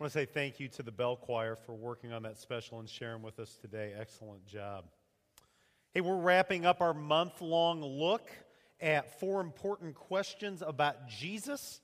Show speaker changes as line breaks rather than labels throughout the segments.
I want to say thank you to the Bell Choir for working on that special and sharing with us today. Excellent job. Hey, we're wrapping up our month long look at four important questions about Jesus.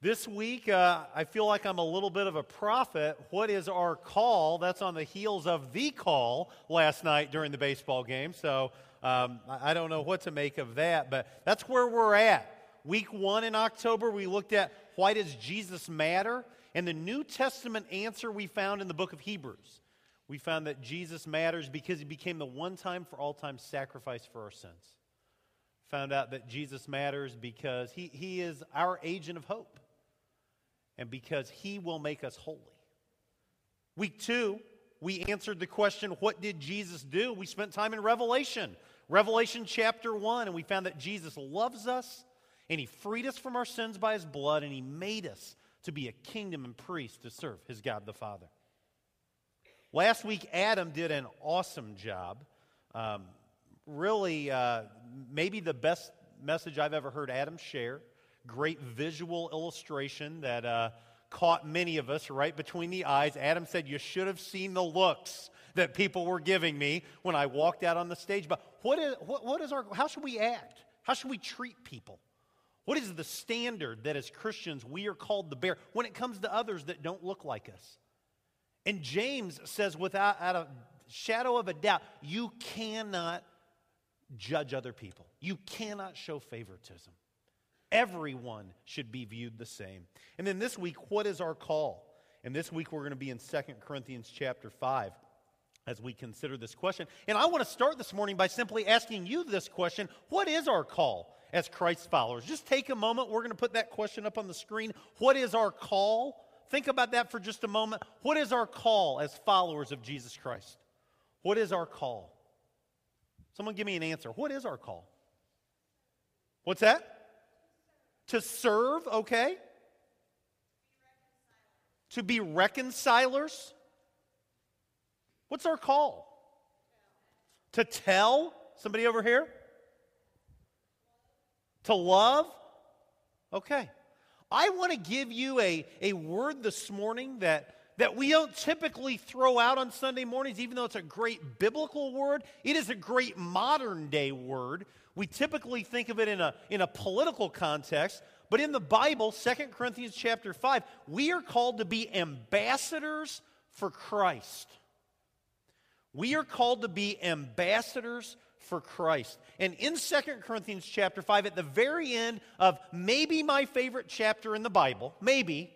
This week, uh, I feel like I'm a little bit of a prophet. What is our call? That's on the heels of the call last night during the baseball game. So um, I don't know what to make of that, but that's where we're at. Week one in October, we looked at why does Jesus matter? And the New Testament answer we found in the book of Hebrews. We found that Jesus matters because he became the one time for all time sacrifice for our sins. Found out that Jesus matters because he, he is our agent of hope and because he will make us holy. Week two, we answered the question, What did Jesus do? We spent time in Revelation, Revelation chapter 1, and we found that Jesus loves us and he freed us from our sins by his blood and he made us to be a kingdom and priest to serve his God the Father. Last week, Adam did an awesome job. Um, really, uh, maybe the best message I've ever heard Adam share. Great visual illustration that uh, caught many of us right between the eyes. Adam said, You should have seen the looks that people were giving me when I walked out on the stage. But what is, what, what is our, how should we act? How should we treat people? What is the standard that as Christians we are called to bear when it comes to others that don't look like us? And James says, without a shadow of a doubt, you cannot judge other people. You cannot show favoritism. Everyone should be viewed the same. And then this week, what is our call? And this week we're going to be in Second Corinthians chapter 5 as we consider this question. And I want to start this morning by simply asking you this question What is our call? As Christ followers? Just take a moment. We're going to put that question up on the screen. What is our call? Think about that for just a moment. What is our call as followers of Jesus Christ? What is our call? Someone give me an answer. What is our call? What's that? To serve, okay. To be reconcilers. What's our call? To tell? Somebody over here? To love? Okay. I want to give you a, a word this morning that, that we don't typically throw out on Sunday mornings, even though it's a great biblical word. It is a great modern day word. We typically think of it in a, in a political context, but in the Bible, 2 Corinthians chapter 5, we are called to be ambassadors for Christ. We are called to be ambassadors for Christ. And in Second Corinthians chapter 5, at the very end of maybe my favorite chapter in the Bible, maybe,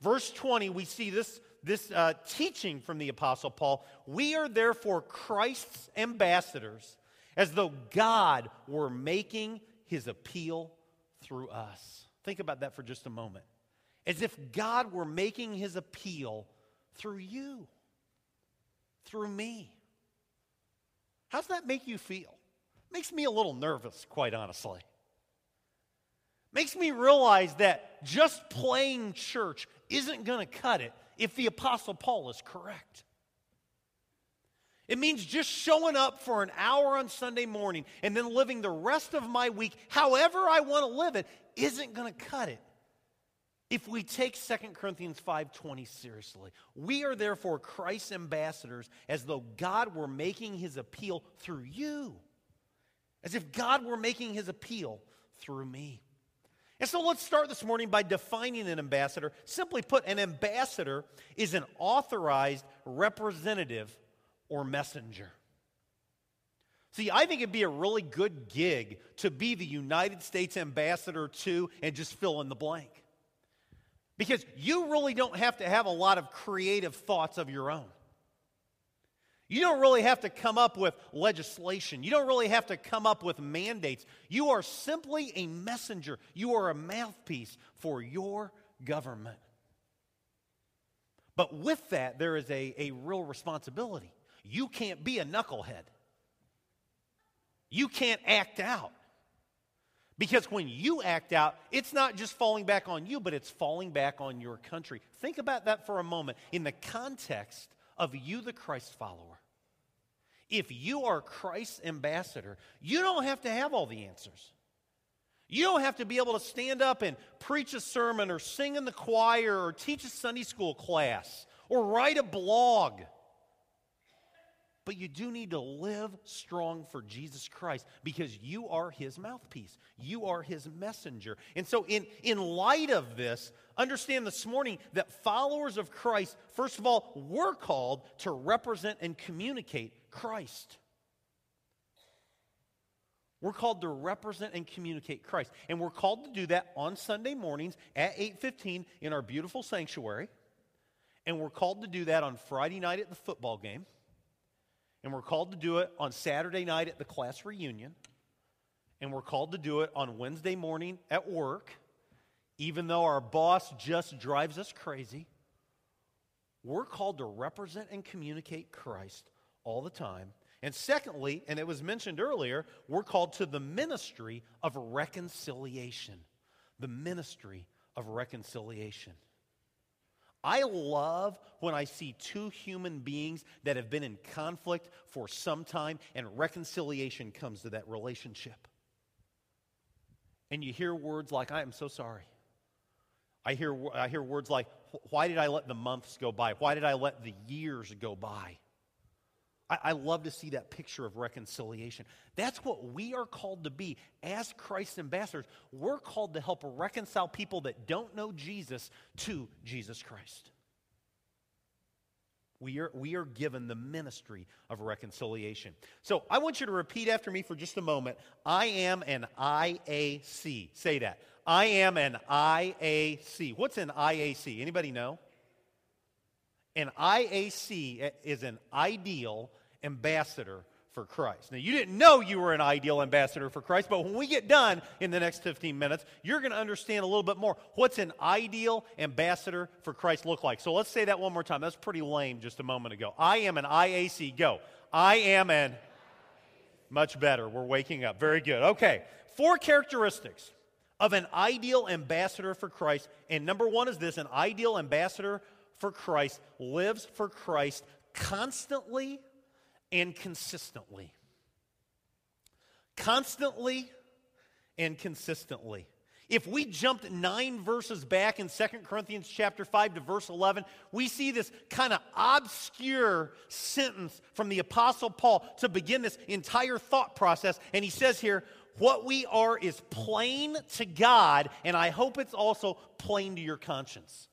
verse 20, we see this, this uh, teaching from the Apostle Paul. We are therefore Christ's ambassadors, as though God were making his appeal through us. Think about that for just a moment. As if God were making his appeal through you, through me. How does that make you feel? Makes me a little nervous, quite honestly. Makes me realize that just playing church isn't going to cut it if the Apostle Paul is correct. It means just showing up for an hour on Sunday morning and then living the rest of my week however I want to live it isn't going to cut it if we take 2 corinthians 5.20 seriously we are therefore christ's ambassadors as though god were making his appeal through you as if god were making his appeal through me. And so let's start this morning by defining an ambassador. Simply put an ambassador is an authorized representative or messenger. See, I think it'd be a really good gig to be the United States ambassador to and just fill in the blank. Because you really don't have to have a lot of creative thoughts of your own. You don't really have to come up with legislation. You don't really have to come up with mandates. You are simply a messenger. You are a mouthpiece for your government. But with that, there is a, a real responsibility. You can't be a knucklehead, you can't act out. Because when you act out, it's not just falling back on you, but it's falling back on your country. Think about that for a moment in the context of you, the Christ follower. If you are Christ's ambassador, you don't have to have all the answers. You don't have to be able to stand up and preach a sermon or sing in the choir or teach a Sunday school class or write a blog. But you do need to live strong for Jesus Christ because you are his mouthpiece. You are his messenger. And so, in, in light of this, understand this morning that followers of Christ, first of all, we're called to represent and communicate Christ. We're called to represent and communicate Christ. And we're called to do that on Sunday mornings at 8:15 in our beautiful sanctuary. And we're called to do that on Friday night at the football game. And we're called to do it on Saturday night at the class reunion. And we're called to do it on Wednesday morning at work, even though our boss just drives us crazy. We're called to represent and communicate Christ all the time. And secondly, and it was mentioned earlier, we're called to the ministry of reconciliation. The ministry of reconciliation. I love when I see two human beings that have been in conflict for some time and reconciliation comes to that relationship. And you hear words like, I am so sorry. I hear, I hear words like, why did I let the months go by? Why did I let the years go by? I, I love to see that picture of reconciliation. That's what we are called to be as Christ's ambassadors. We're called to help reconcile people that don't know Jesus to Jesus Christ. We are, we are given the ministry of reconciliation. So I want you to repeat after me for just a moment. I am an IAC. Say that. I am an IAC. What's an IAC? Anybody know? An IAC is an ideal ambassador for Christ. Now, you didn't know you were an ideal ambassador for Christ, but when we get done in the next 15 minutes, you're going to understand a little bit more. What's an ideal ambassador for Christ look like? So let's say that one more time. That's pretty lame just a moment ago. I am an IAC. Go. I am an. Much better. We're waking up. Very good. Okay. Four characteristics of an ideal ambassador for Christ. And number one is this an ideal ambassador for Christ lives for Christ constantly and consistently. Constantly and consistently. If we jumped nine verses back in 2 Corinthians chapter 5 to verse 11, we see this kind of obscure sentence from the Apostle Paul to begin this entire thought process. And he says here, What we are is plain to God, and I hope it's also plain to your conscience.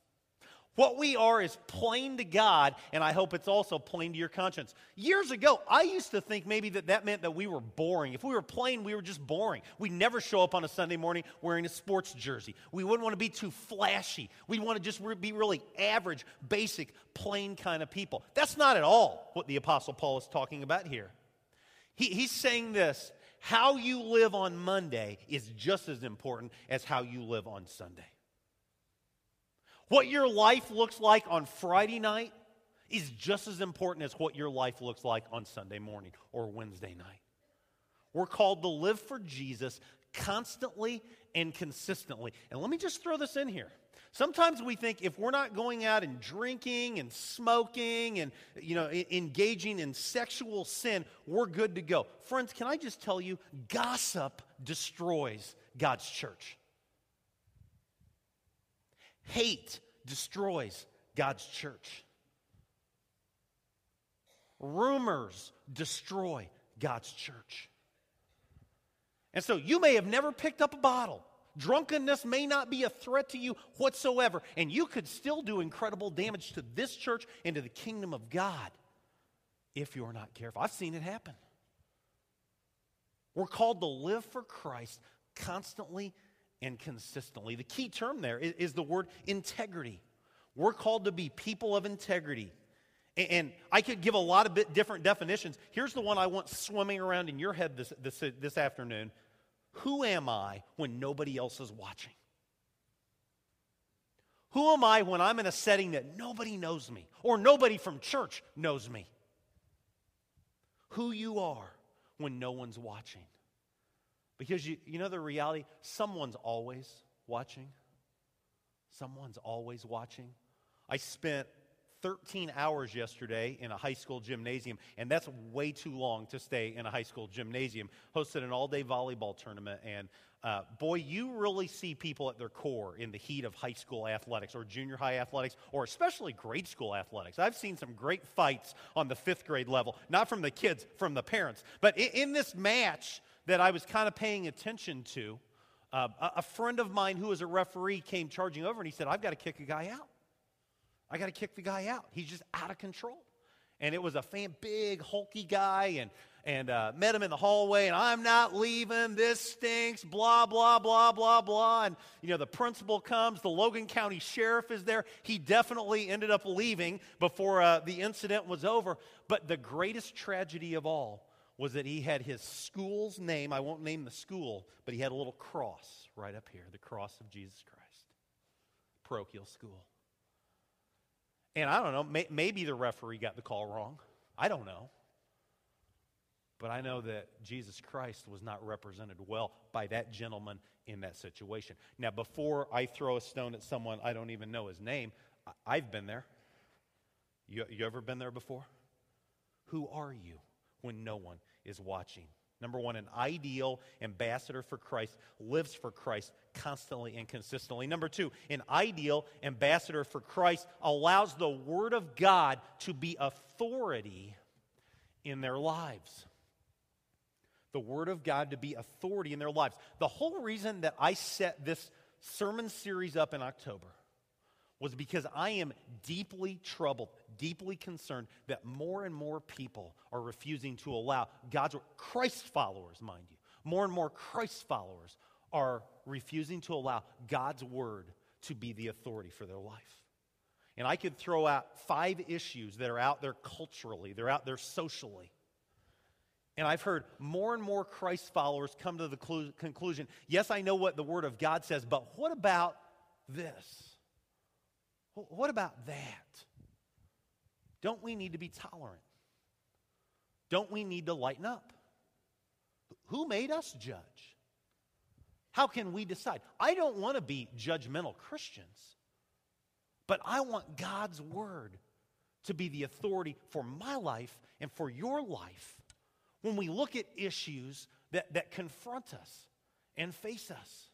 What we are is plain to God, and I hope it's also plain to your conscience. Years ago, I used to think maybe that that meant that we were boring. If we were plain, we were just boring. We'd never show up on a Sunday morning wearing a sports jersey. We wouldn't want to be too flashy. We'd want to just be really average, basic, plain kind of people. That's not at all what the Apostle Paul is talking about here. He, he's saying this how you live on Monday is just as important as how you live on Sunday. What your life looks like on Friday night is just as important as what your life looks like on Sunday morning or Wednesday night. We're called to live for Jesus constantly and consistently. And let me just throw this in here. Sometimes we think if we're not going out and drinking and smoking and you know engaging in sexual sin, we're good to go. Friends, can I just tell you gossip destroys God's church. Hate destroys God's church. Rumors destroy God's church. And so you may have never picked up a bottle. Drunkenness may not be a threat to you whatsoever, and you could still do incredible damage to this church and to the kingdom of God if you're not careful. I've seen it happen. We're called to live for Christ constantly and consistently. The key term there is, is the word integrity. We're called to be people of integrity. And, and I could give a lot of different definitions. Here's the one I want swimming around in your head this, this, this afternoon Who am I when nobody else is watching? Who am I when I'm in a setting that nobody knows me or nobody from church knows me? Who you are when no one's watching. Because you, you know the reality? Someone's always watching. Someone's always watching. I spent 13 hours yesterday in a high school gymnasium, and that's way too long to stay in a high school gymnasium. Hosted an all day volleyball tournament, and uh, boy, you really see people at their core in the heat of high school athletics or junior high athletics or especially grade school athletics. I've seen some great fights on the fifth grade level, not from the kids, from the parents. But in, in this match that I was kind of paying attention to, uh, a, friend of mine who was a referee came charging over and he said, I've got to kick a guy out. I got to kick the guy out. He's just out of control. And it was a fan, big, hulky guy, and and uh, met him in the hallway, and I'm not leaving. This stinks, blah, blah, blah, blah, blah. And, you know, the principal comes, the Logan County Sheriff is there. He definitely ended up leaving before uh, the incident was over. But the greatest tragedy of all was that he had his school's name. I won't name the school, but he had a little cross right up here the cross of Jesus Christ. Parochial school. And I don't know, may, maybe the referee got the call wrong. I don't know. But I know that Jesus Christ was not represented well by that gentleman in that situation. Now, before I throw a stone at someone I don't even know his name, I've been there. You, you ever been there before? Who are you when no one is watching? Number one, an ideal ambassador for Christ lives for Christ constantly and consistently. Number two, an ideal ambassador for Christ allows the Word of God to be authority in their lives the Word of God to be authority in their lives. The whole reason that I set this sermon series up in October was because I am deeply troubled, deeply concerned that more and more people are refusing to allow God's Christ followers, mind you, more and more Christ followers are refusing to allow God's word to be the authority for their life. And I could throw out five issues that are out there culturally, they're out there socially, and I've heard more and more Christ followers come to the conclusion yes, I know what the Word of God says, but what about this? What about that? Don't we need to be tolerant? Don't we need to lighten up? Who made us judge? How can we decide? I don't want to be judgmental Christians, but I want God's Word to be the authority for my life and for your life when we look at issues that, that confront us and face us.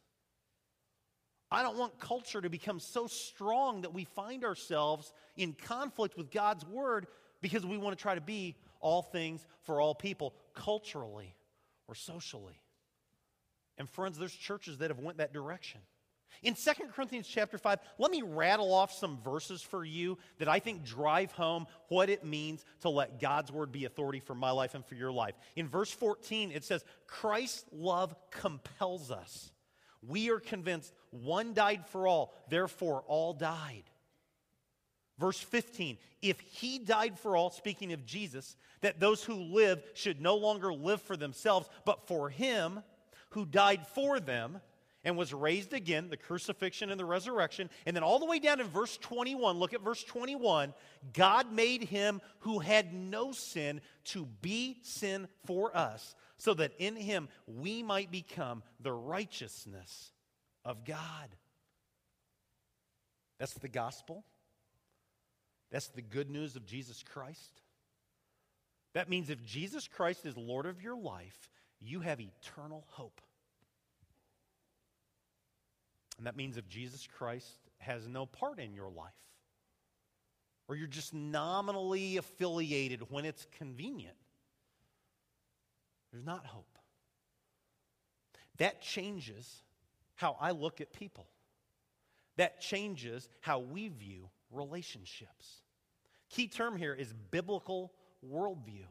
I don't want culture to become so strong that we find ourselves in conflict with God's word because we want to try to be all things for all people culturally or socially. And friends, there's churches that have went that direction. In 2 Corinthians chapter 5, let me rattle off some verses for you that I think drive home what it means to let God's word be authority for my life and for your life. In verse 14, it says, Christ's love compels us. We are convinced one died for all, therefore all died. Verse 15, if he died for all, speaking of Jesus, that those who live should no longer live for themselves, but for him who died for them and was raised again, the crucifixion and the resurrection. And then all the way down in verse 21, look at verse 21 God made him who had no sin to be sin for us, so that in him we might become the righteousness of God. That's the gospel. That's the good news of Jesus Christ. That means if Jesus Christ is Lord of your life, you have eternal hope. And that means if Jesus Christ has no part in your life, or you're just nominally affiliated when it's convenient, there's not hope. That changes how I look at people. That changes how we view relationships. Key term here is biblical worldview.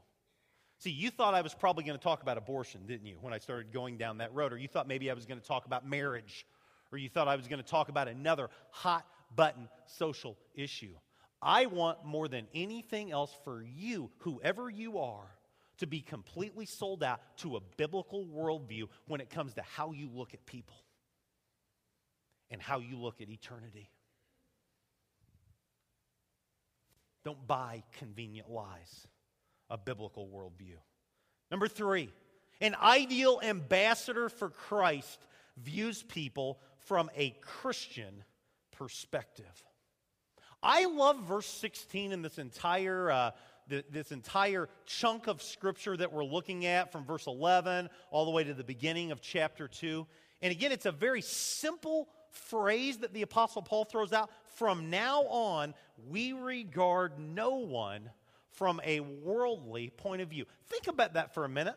See, you thought I was probably going to talk about abortion, didn't you, when I started going down that road? Or you thought maybe I was going to talk about marriage or you thought I was going to talk about another hot button social issue. I want more than anything else for you, whoever you are, to be completely sold out to a biblical worldview when it comes to how you look at people and how you look at eternity. Don't buy convenient lies, a biblical worldview. Number three, an ideal ambassador for Christ views people from a Christian perspective. I love verse 16 in this entire. Uh, this entire chunk of scripture that we're looking at from verse 11 all the way to the beginning of chapter 2 And again, it's a very simple phrase that the Apostle Paul throws out. From now on, we regard no one from a worldly point of view. Think about that for a minute.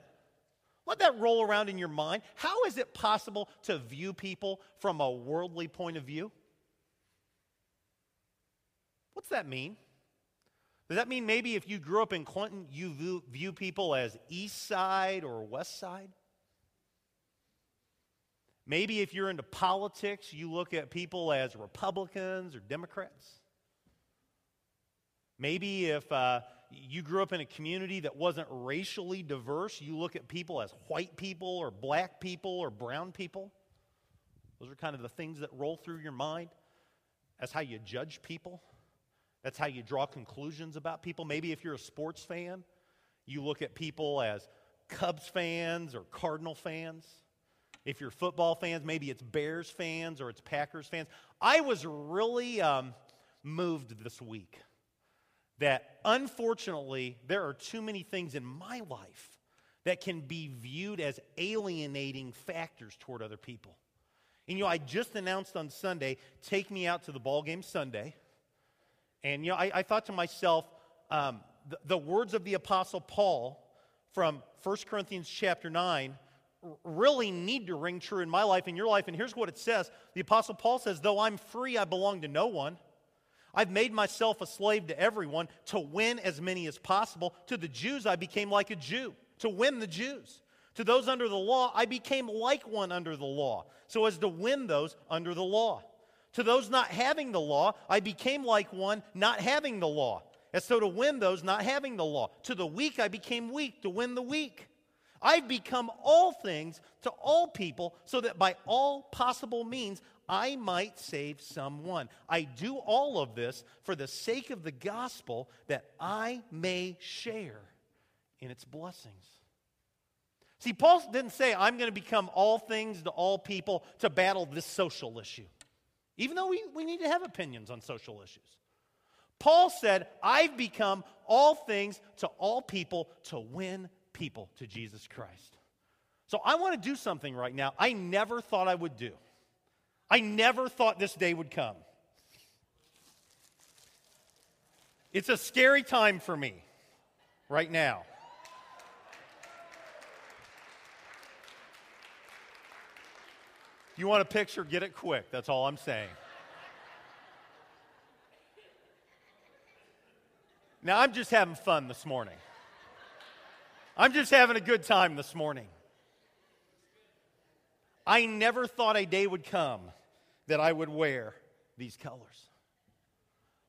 Let that roll around in your mind. How is it possible to view people from a worldly point of view? What's that mean? Does that mean maybe if you grew up in Clinton, you view, view people as East Side or West Side? Maybe if you're into politics, you look at people as Republicans or Democrats. Maybe if uh, you grew up in a community that wasn't racially diverse, you look at people as white people or black people or brown people. Those are kind of the things that roll through your mind. That's how you judge people. That's how you draw conclusions about people. Maybe if you're a sports fan, you look at people as Cubs fans or Cardinal fans. If you're football fans, maybe it's Bears fans or it's Packers fans. I was really um, moved this week that unfortunately there are too many things in my life that can be viewed as alienating factors toward other people. And you know, I just announced on Sunday, take me out to the ball game Sunday. And you know, I, I thought to myself, um, the, the words of the Apostle Paul from 1 Corinthians chapter 9 really need to ring true in my life and your life. And here's what it says The Apostle Paul says, Though I'm free, I belong to no one. I've made myself a slave to everyone to win as many as possible. To the Jews, I became like a Jew to win the Jews. To those under the law, I became like one under the law, so as to win those under the law. To those not having the law, I became like one not having the law, as so to win those not having the law. To the weak, I became weak to win the weak. I've become all things to all people, so that by all possible means I might save someone. I do all of this for the sake of the gospel that I may share in its blessings. See, Paul didn't say, I'm going to become all things to all people to battle this social issue, even though we, we need to have opinions on social issues. Paul said, I've become all things to all people to win people to Jesus Christ. So I want to do something right now I never thought I would do. I never thought this day would come. It's a scary time for me right now. You want a picture? Get it quick. That's all I'm saying. Now, I'm just having fun this morning. I'm just having a good time this morning. I never thought a day would come that I would wear these colors.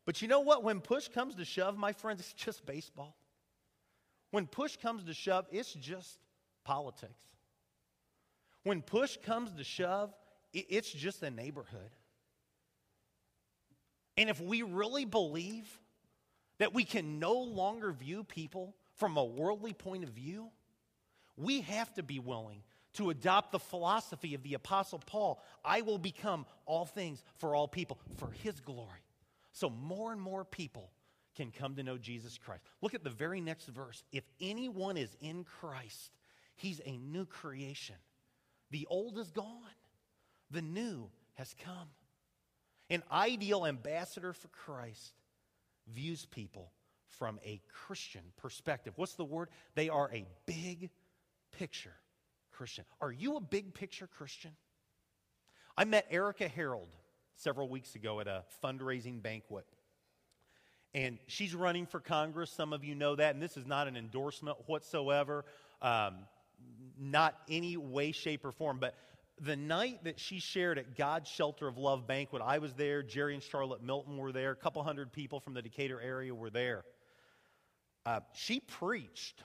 But you know what? When push comes to shove, my friends, it's just baseball. When push comes to shove, it's just politics. When push comes to shove, it's just a neighborhood. And if we really believe that we can no longer view people from a worldly point of view, we have to be willing to adopt the philosophy of the Apostle Paul I will become all things for all people for his glory. So more and more people can come to know Jesus Christ. Look at the very next verse. If anyone is in Christ, he's a new creation. The old is gone, the new has come. An ideal ambassador for Christ views people from a Christian perspective. What's the word? They are a big picture Christian. Are you a big picture Christian? I met Erika Harold several weeks ago at a fundraising banquet. And she's running for Congress. Some of you know that. And this is not an endorsement whatsoever, um, not any way, shape, or form. But the night that she shared at God's Shelter of Love banquet, I was there. Jerry and Charlotte Milton were there. A couple hundred people from the Decatur area were there. Uh, she preached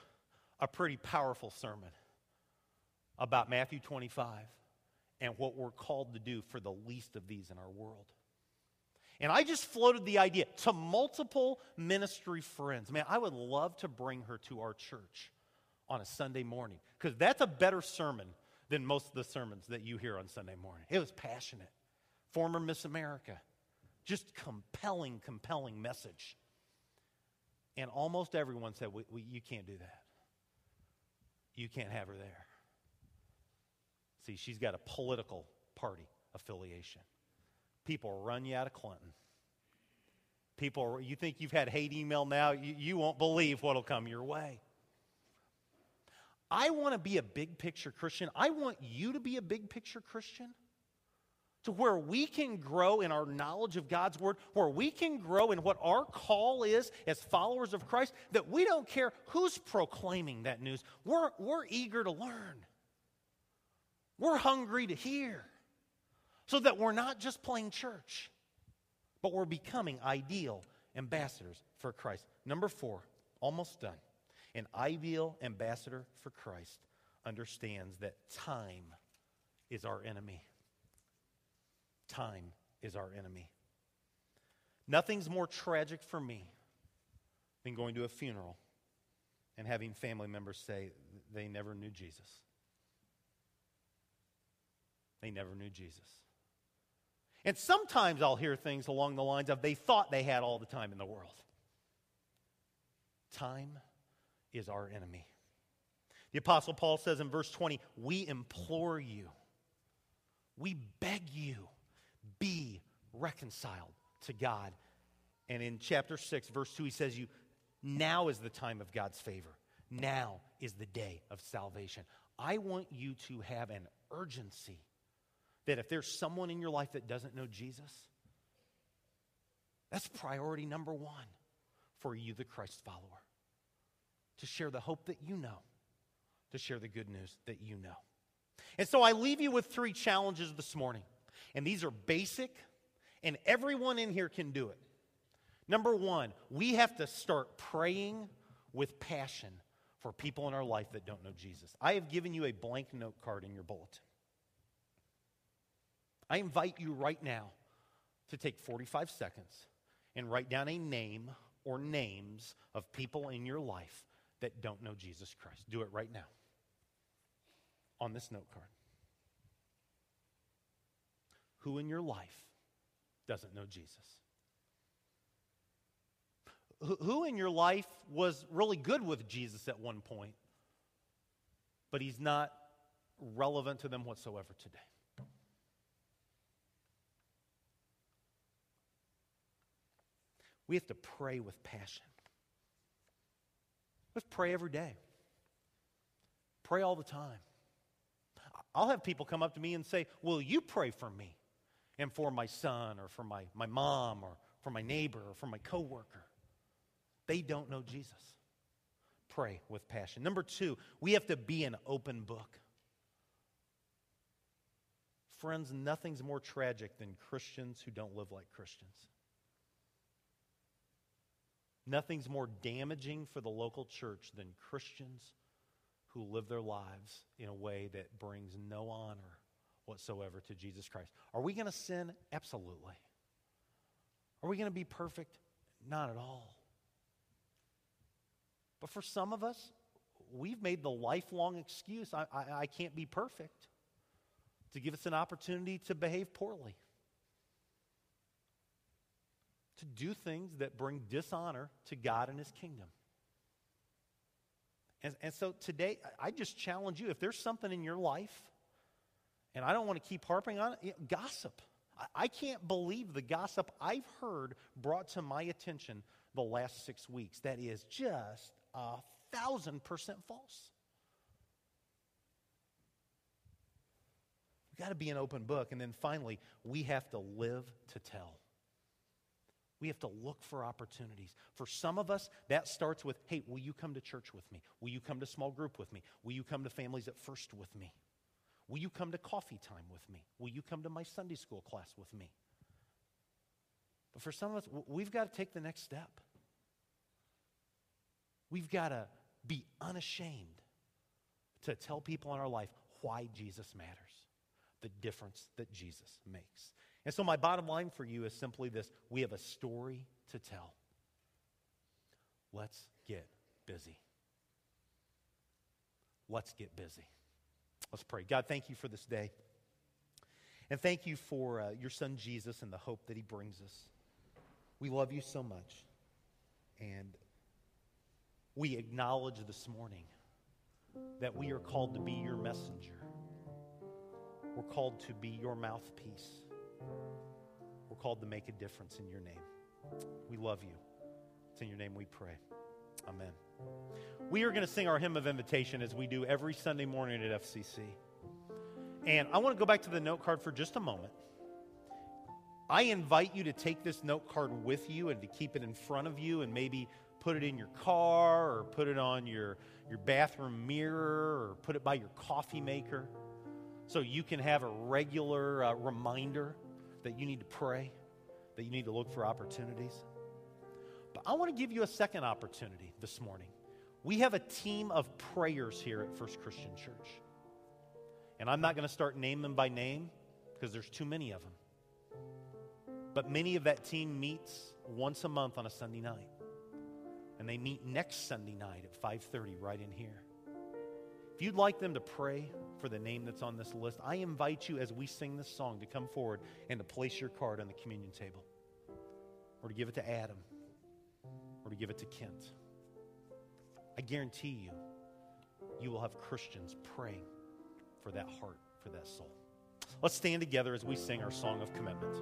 a pretty powerful sermon about Matthew 25 and what we're called to do for the least of these in our world. And I just floated the idea to multiple ministry friends. Man, I would love to bring her to our church on a Sunday morning because that's a better sermon than most of the sermons that you hear on Sunday morning. It was passionate. Former Miss America. Just compelling, compelling message. And almost everyone said, we, we, You can't do that. You can't have her there. See, she's got a political party affiliation. People run you out of Clinton. People, you think you've had hate email now, you, you won't believe what'll come your way. I want to be a big picture Christian. I want you to be a big picture Christian to where we can grow in our knowledge of God's Word, where we can grow in what our call is as followers of Christ, that we don't care who's proclaiming that news. We're, we're eager to learn, we're hungry to hear, so that we're not just playing church, but we're becoming ideal ambassadors for Christ. Number four, almost done. An ideal ambassador for Christ understands that time is our enemy. Time is our enemy. Nothing's more tragic for me than going to a funeral and having family members say they never knew Jesus. They never knew Jesus. And sometimes I'll hear things along the lines of they thought they had all the time in the world. Time is our enemy. The Apostle Paul says in verse 20, We implore you, we beg you, be reconciled to God. And in chapter 6, verse 2, he says, You now is the time of God's favor. Now is the day of salvation. I want you to have an urgency that if there's someone in your life that doesn't know Jesus, that's priority number one for you, the Christ follower to share the hope that you know, to share the good news that you know. And so I leave you with three challenges this morning. And these are basic, and everyone in here can do it. Number one, we have to start praying with passion for people in our life that don't know Jesus. I have given you a blank note card in your bulletin. I invite you right now to take 45 seconds and write down a name or names of people in your life that don't know Jesus Christ. Do it right now on this note card. Who in your life doesn't know Jesus? Who in your life was really good with Jesus at one point, but he's not relevant to them whatsoever today? We have to pray with passion. Let's pray every day. Pray all the time. I'll have people come up to me and say, Will you pray for me and for my son or for my, my mom or for my neighbor or for my coworker? They don't know Jesus. Pray with passion. Number two, we have to be an open book. Friends, nothing's more tragic than Christians who don't live like Christians. Nothing's more damaging for the local church than Christians who live their lives in a way that brings no honor whatsoever to Jesus Christ. Are we going to sin? Absolutely. Are we going to be perfect? Not at all. But for some of us, we've made the lifelong excuse I, I, I can't be perfect to give us an opportunity to behave poorly to do things that bring dishonor to God and His kingdom. And, and so today, I just challenge you if there's something in your life, and I don't want to keep harping on it, gossip. I, can't believe the gossip I've heard brought to my attention the last six weeks. That is just a thousand percent false. We've got to be an open book. And then finally, we have to live to tell. We have to look for opportunities. For some of us, that starts with hey, will you come to church with me? Will you come to small group with me? Will you come to families at first with me? Will you come to coffee time with me? Will you come to my Sunday school class with me? But for some of us, we've got to take the next step. We've got to be unashamed to tell people in our life why Jesus matters, the difference that Jesus makes. And so, my bottom line for you is simply this we have a story to tell. Let's get busy. Let's get busy. Let's pray. God, thank you for this day. And thank you for uh, your son Jesus and the hope that he brings us. We love you so much. And we acknowledge this morning that we are called to be your messenger. We're called to be your mouthpiece. We're called to make a difference in your name. We love you. It's in your name we pray. Amen. We are going to sing our hymn of invitation as we do every Sunday morning at FCC. And I want to go back to the note card for just a moment. I invite you to take this note card with you and to keep it in front of you and maybe put it in your car or put it on your, your bathroom mirror or put it by your coffee maker so you can have a regular uh, reminder that you need to pray, that you need to look for opportunities. But I want to give you a second opportunity this morning. We have a team of prayers here at First Christian Church. And I'm not going to start naming them by name because there's too many of them. But many of that team meets once a month on a Sunday night. And they meet next Sunday night at 5:30 right in here. If you'd like them to pray for the name that's on this list, I invite you as we sing this song to come forward and to place your card on the communion table. Or to give it to Adam. Or to give it to Kent. I guarantee you, you will have Christians praying for that heart, for that soul. Let's stand together as we sing our song of commitment.